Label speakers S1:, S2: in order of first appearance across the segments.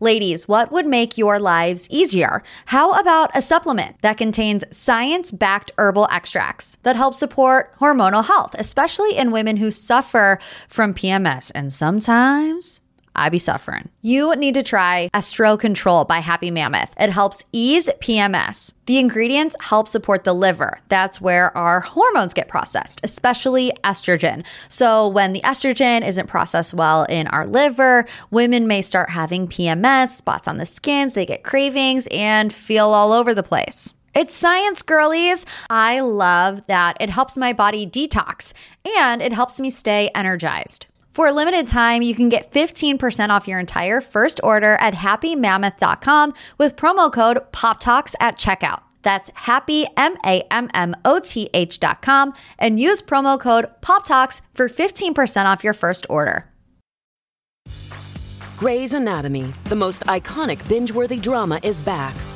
S1: Ladies, what would make your lives easier? How about a supplement that contains science backed herbal extracts that help support hormonal health, especially in women who suffer from PMS and sometimes I be suffering. You need to try Estro Control by Happy Mammoth. It helps ease PMS. The ingredients help support the liver. That's where our hormones get processed, especially estrogen. So, when the estrogen isn't processed well in our liver, women may start having PMS, spots on the skins, they get cravings, and feel all over the place. It's science, girlies. I love that it helps my body detox and it helps me stay energized. For a limited time, you can get 15% off your entire first order at happymammoth.com with promo code POPTALKS at checkout. That's happy, H.com, and use promo code POPTALKS for 15% off your first order.
S2: Grey's Anatomy, the most iconic binge worthy drama, is back,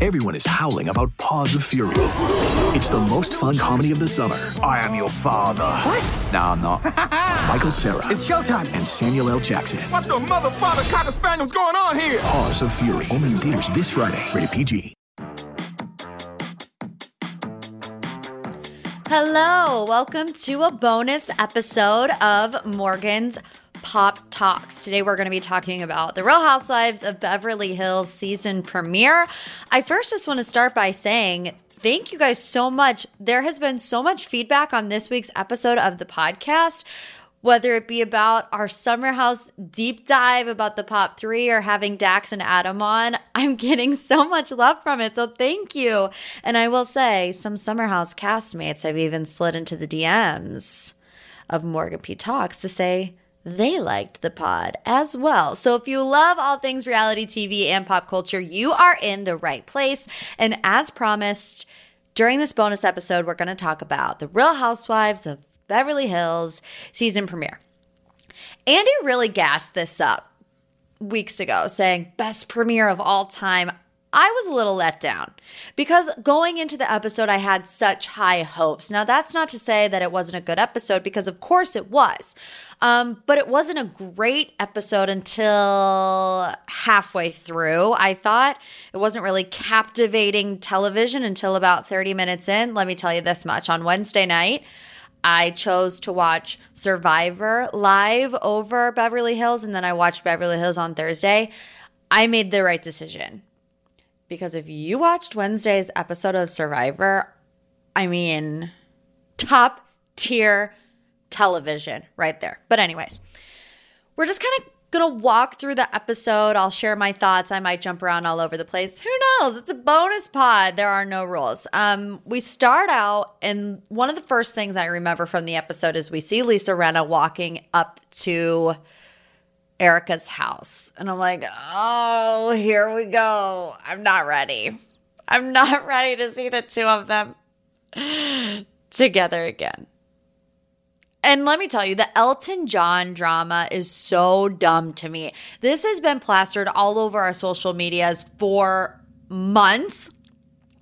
S3: Everyone is howling about Paws of Fury. It's the most fun comedy of the summer.
S4: I am your father. What?
S3: No, I'm not. Michael Cera
S4: It's showtime.
S3: and Samuel L. Jackson.
S4: What the mother, father, cocker spaniel's going on here?
S3: Paws of Fury. Only in theaters this Friday. Rated PG.
S1: Hello, welcome to a bonus episode of Morgan's Pop Talks. Today we're going to be talking about The Real Housewives of Beverly Hills season premiere. I first just want to start by saying thank you guys so much. There has been so much feedback on this week's episode of the podcast. Whether it be about our Summer House deep dive about the Pop 3 or having Dax and Adam on, I'm getting so much love from it. So thank you. And I will say, some Summer House castmates have even slid into the DMs of Morgan P. Talks to say they liked the pod as well. So if you love all things reality TV and pop culture, you are in the right place. And as promised, during this bonus episode, we're going to talk about the Real Housewives of Beverly Hills season premiere. Andy really gassed this up weeks ago, saying best premiere of all time. I was a little let down because going into the episode, I had such high hopes. Now, that's not to say that it wasn't a good episode because, of course, it was. Um, but it wasn't a great episode until halfway through. I thought it wasn't really captivating television until about 30 minutes in. Let me tell you this much on Wednesday night, I chose to watch Survivor live over Beverly Hills, and then I watched Beverly Hills on Thursday. I made the right decision because if you watched Wednesday's episode of Survivor, I mean, top tier television right there. But, anyways, we're just kind of gonna walk through the episode. I'll share my thoughts. I might jump around all over the place. Who knows? It's a bonus pod. There are no rules. Um, we start out, and one of the first things I remember from the episode is we see Lisa Rinna walking up to Erika's house. And I'm like, oh, here we go. I'm not ready. I'm not ready to see the two of them together again. And let me tell you, the Elton John drama is so dumb to me. This has been plastered all over our social medias for months,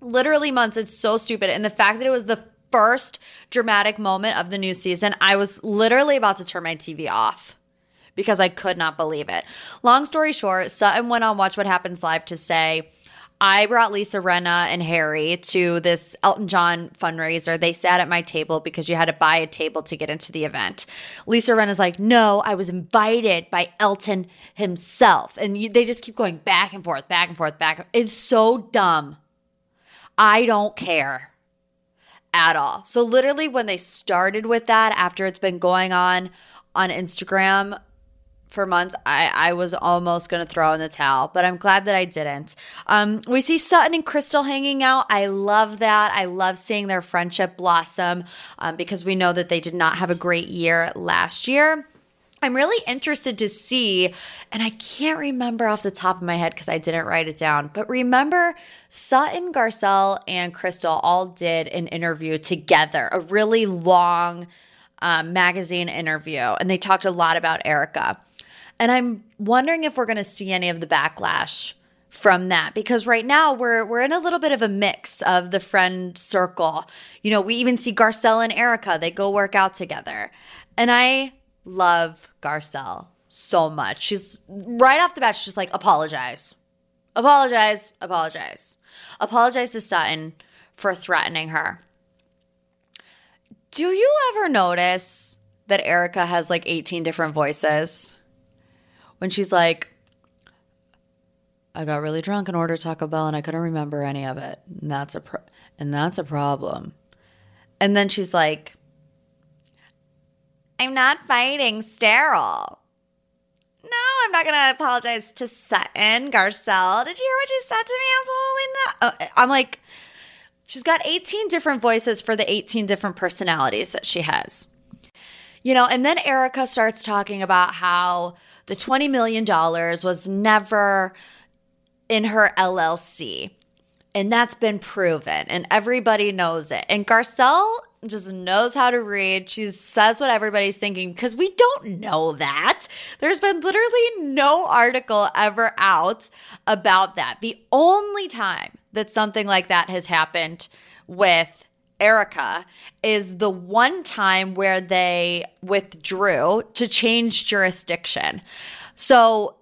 S1: literally months. It's so stupid. And the fact that it was the first dramatic moment of the new season, I was literally about to turn my TV off because I could not believe it. Long story short, Sutton went on Watch What Happens Live to say, I brought Lisa Rinna and Harry to this Elton John fundraiser. They sat at my table because you had to buy a table to get into the event. Lisa Rinna's like, No, I was invited by Elton himself. And you, they just keep going back and forth, back and forth, back. It's so dumb. I don't care at all. So, literally, when they started with that, after it's been going on on Instagram for months, I, I was almost going to throw in the towel, but I'm glad that I didn't. Um, we see Sutton and Crystal hanging out. I love that. I love seeing their friendship blossom um, because we know that they did not have a great year last year. I'm really interested to see, and I can't remember off the top of my head because I didn't write it down, but remember Sutton, Garcelle, and Crystal all did an interview together, a really long um, magazine interview, and they talked a lot about Erika. And I'm wondering if we're going to see any of the backlash from that because right now we're we're in a little bit of a mix of the friend circle. You know, we even see Garcelle and Erika, they go work out together. And I love Garcelle so much. She's right off the bat, she's just like, apologize. Apologize, apologize. Apologize to Sutton for threatening her. Do you ever notice that Erika has like 18 different voices? When she's like, I got really drunk and ordered Taco Bell and I couldn't remember any of it. And that's a pro- and that's a problem. And then she's like, I'm not fighting sterile. No, I'm not going to apologize to Sutton Garcelle. Did you hear what she said to me? Absolutely not. Uh, I'm like, she's got 18 different voices for the 18 different personalities that she has. You know, and then Erika starts talking about how the $20 million was never in her LLC. And that's been proven, and everybody knows it. And Garcelle just knows how to read. She says what everybody's thinking because we don't know that. There's been literally no article ever out about that. The only time that something like that has happened with Erika is the one time where they withdrew to change jurisdiction. So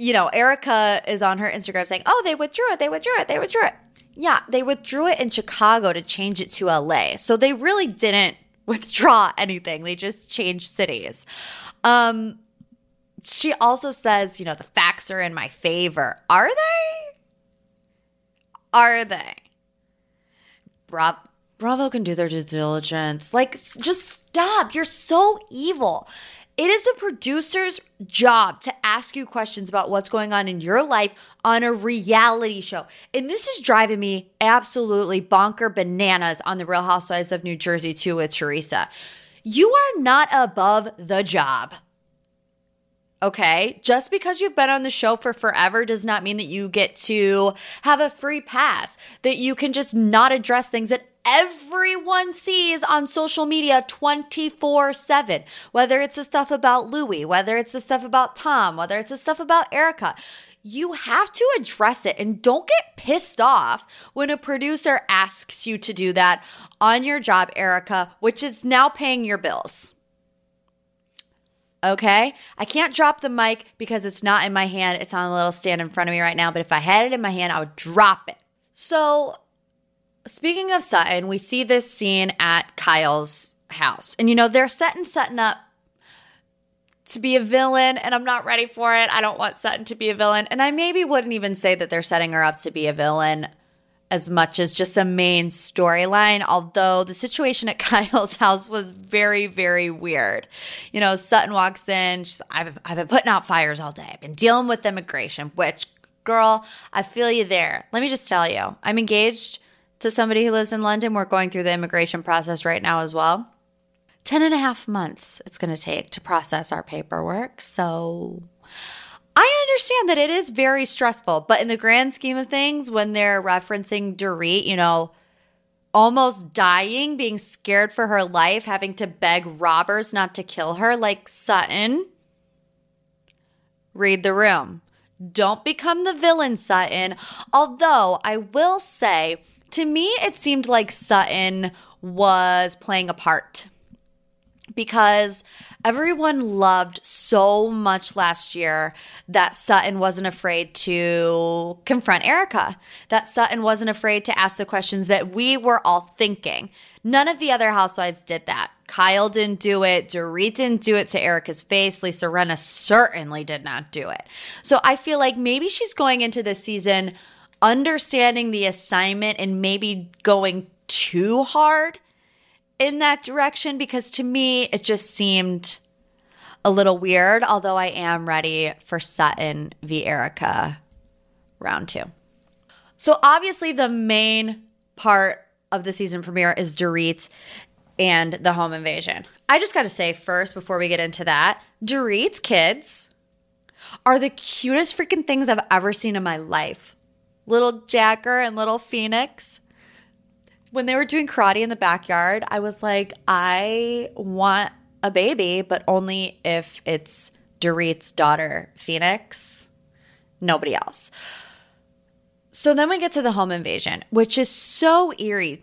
S1: you know, Erika is on her Instagram saying, "Oh, they withdrew it. They withdrew it. They withdrew it." Yeah, they withdrew it in Chicago to change it to LA. So they really didn't withdraw anything. They just changed cities. Um she also says, you know, the facts are in my favor. Are they? Are they? Bravo, Bravo can do their due diligence. Like, just stop. You're so evil. It is the producer's job to ask you questions about what's going on in your life on a reality show. And this is driving me absolutely bonker bananas on the Real Housewives of New Jersey, too, with Teresa. You are not above the job. Okay. Just because you've been on the show for forever does not mean that you get to have a free pass, that you can just not address things that everyone sees on social media 24 7. Whether it's the stuff about Louis, whether it's the stuff about Tom, whether it's the stuff about Erika. You have to address it and don't get pissed off when a producer asks you to do that on your job, Erika, which is now paying your bills. Okay. I can't drop the mic because it's not in my hand. It's on a little stand in front of me right now. But if I had it in my hand, I would drop it. So, speaking of Sutton, we see this scene at Kyle's house. And, you know, they're setting Sutton up to be a villain, and I'm not ready for it. I don't want Sutton to be a villain. And I maybe wouldn't even say that they're setting her up to be a villain as much as just a main storyline, although the situation at Kyle's house was very, very weird. You know, Sutton walks in, she's, I've, I've been putting out fires all day. I've been dealing with immigration, which, girl, I feel you there. Let me just tell you, I'm engaged to somebody who lives in London. We're going through the immigration process right now as well. 10 and a half months it's going to take to process our paperwork. So I understand that it is very stressful, but in the grand scheme of things, when they're referencing Dorit, you know, almost dying, being scared for her life, having to beg robbers not to kill her, like Sutton, read the room. Don't become the villain, Sutton. Although I will say, to me, it seemed like Sutton was playing a part because everyone loved so much last year that Sutton wasn't afraid to confront Erika, that Sutton wasn't afraid to ask the questions that we were all thinking. None of the other housewives did that. Kyle didn't do it. Dorit didn't do it to Erika's face. Lisa Rinna certainly did not do it. So I feel like maybe she's going into this season understanding the assignment and maybe going too hard in that direction because to me it just seemed a little weird, although I am ready for Sutton v. Erika round two. So obviously the main part of the season premiere is Dorit and the home invasion. I just got to say first, before we get into that, Dorit's kids are the cutest freaking things I've ever seen in my life. Little Jagger and little Phoenix. When they were doing karate in the backyard, I was like, I want a baby, but only if it's Dorit's daughter, Phoenix. Nobody else. So then we get to the home invasion, which is so eerie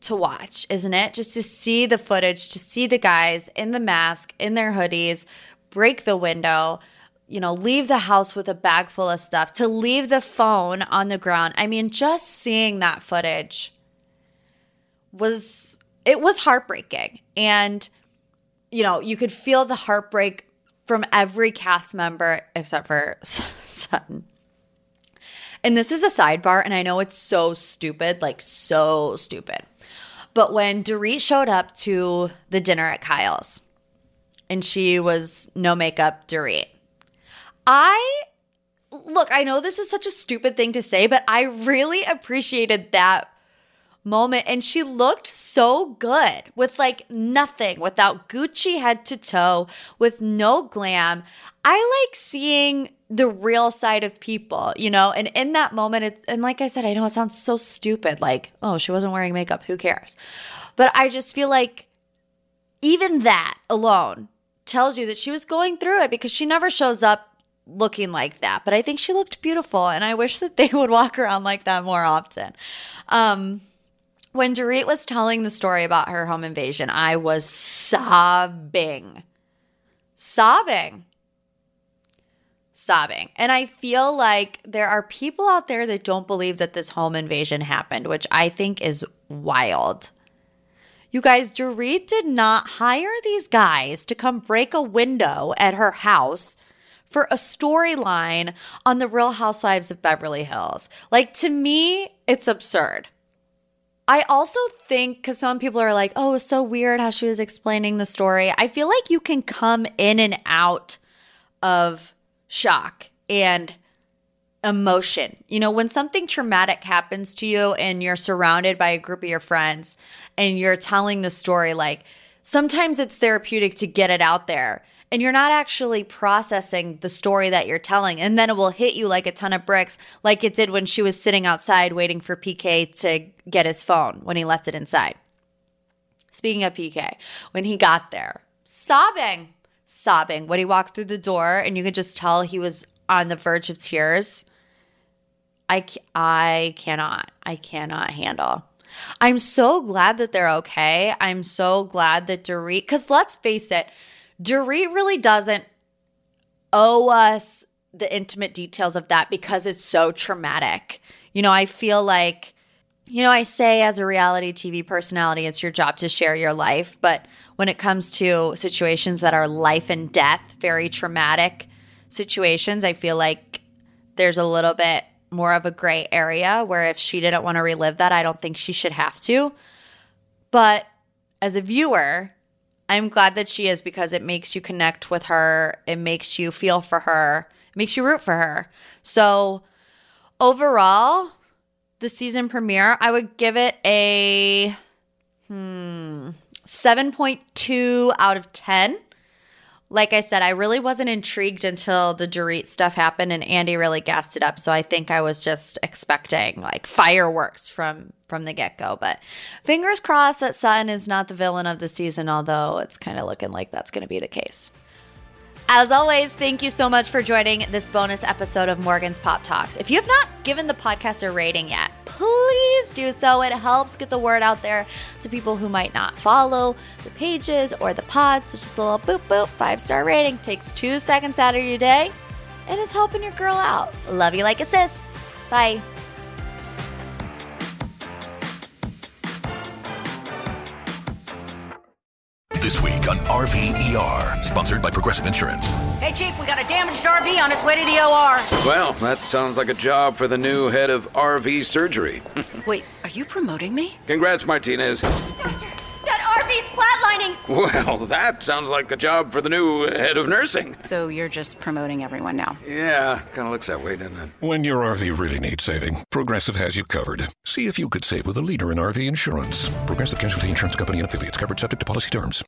S1: to watch, isn't it? Just to see the footage, to see the guys in the mask, in their hoodies, break the window, you know, leave the house with a bag full of stuff, to leave the phone on the ground. I mean, just seeing that footage was it was heartbreaking. And you know, you could feel the heartbreak from every cast member except for Sutton. And this is a sidebar, and I know it's so stupid, like so stupid. But when Dorit showed up to the dinner at Kyle's and she was no makeup Dorit, I look, I know this is such a stupid thing to say, but I really appreciated that moment. And she looked so good with like nothing, without Gucci head to toe, with no glam. I like seeing the real side of people, you know? And in that moment, it, and like I said, I know it sounds so stupid like, oh, she wasn't wearing makeup. Who cares? But I just feel like even that alone tells you that she was going through it because she never shows up looking like that. But I think she looked beautiful, and I wish that they would walk around like that more often. Um, when Dorit was telling the story about her home invasion, I was sobbing. Sobbing. Sobbing. And I feel like there are people out there that don't believe that this home invasion happened, which I think is wild. You guys, Dorit did not hire these guys to come break a window at her house for a storyline on The Real Housewives of Beverly Hills. Like, to me, it's absurd. I also think because some people are like, oh, it's so weird how she was explaining the story. I feel like you can come in and out of shock and emotion. You know, when something traumatic happens to you and you're surrounded by a group of your friends and you're telling the story, like sometimes it's therapeutic to get it out there and you're not actually processing the story that you're telling. And then it will hit you like a ton of bricks, like it did when she was sitting outside waiting for PK to get his phone when he left it inside. Speaking of PK, when he got there, sobbing, sobbing when he walked through the door, and you could just tell he was on the verge of tears. I, I cannot, I cannot handle. I'm so glad that they're okay. I'm so glad that Dorit, because let's face it, Dorit really doesn't owe us the intimate details of that because it's so traumatic. You know, I feel like, you know, I say as a reality TV personality, it's your job to share your life. But when it comes to situations that are life and death, very traumatic situations, I feel like there's a little bit more of a gray area where if she didn't want to relive that, I don't think she should have to. But as a viewer, I'm glad that she is because it makes you connect with her. It makes you feel for her. It makes you root for her. So overall, the season premiere, I would give it a hmm, 7.2 out of 10 like I said, I really wasn't intrigued until the Dorit stuff happened and Andy really gassed it up. So I think I was just expecting like fireworks from from the get-go. But fingers crossed that Sutton is not the villain of the season, although it's kind of looking like that's gonna be the case. As always, thank you so much for joining this bonus episode of Morgan's Pop Talks. If you have not given the podcast a rating yet, please do so. It helps get the word out there to people who might not follow the pages or the pod. So just a little boop boop, five star rating takes two seconds out of your day and it's helping your girl out. Love you like a sis. Bye.
S3: This week on RVER, sponsored by Progressive Insurance.
S5: Hey, Chief, we got a damaged RV on its way to the OR.
S6: Well, that sounds like a job for the new head of RV surgery.
S5: Wait, are you promoting me?
S6: Congrats, Martinez.
S5: Doctor, that RV's flatlining.
S6: Well, that sounds like a job for the new head of nursing.
S5: So you're just promoting everyone now.
S6: Yeah, kind of looks that way, doesn't it?
S3: When your RV really needs saving, Progressive has you covered. See if you could save with a leader in RV insurance. Progressive Casualty Insurance Company and affiliates covered subject to policy terms.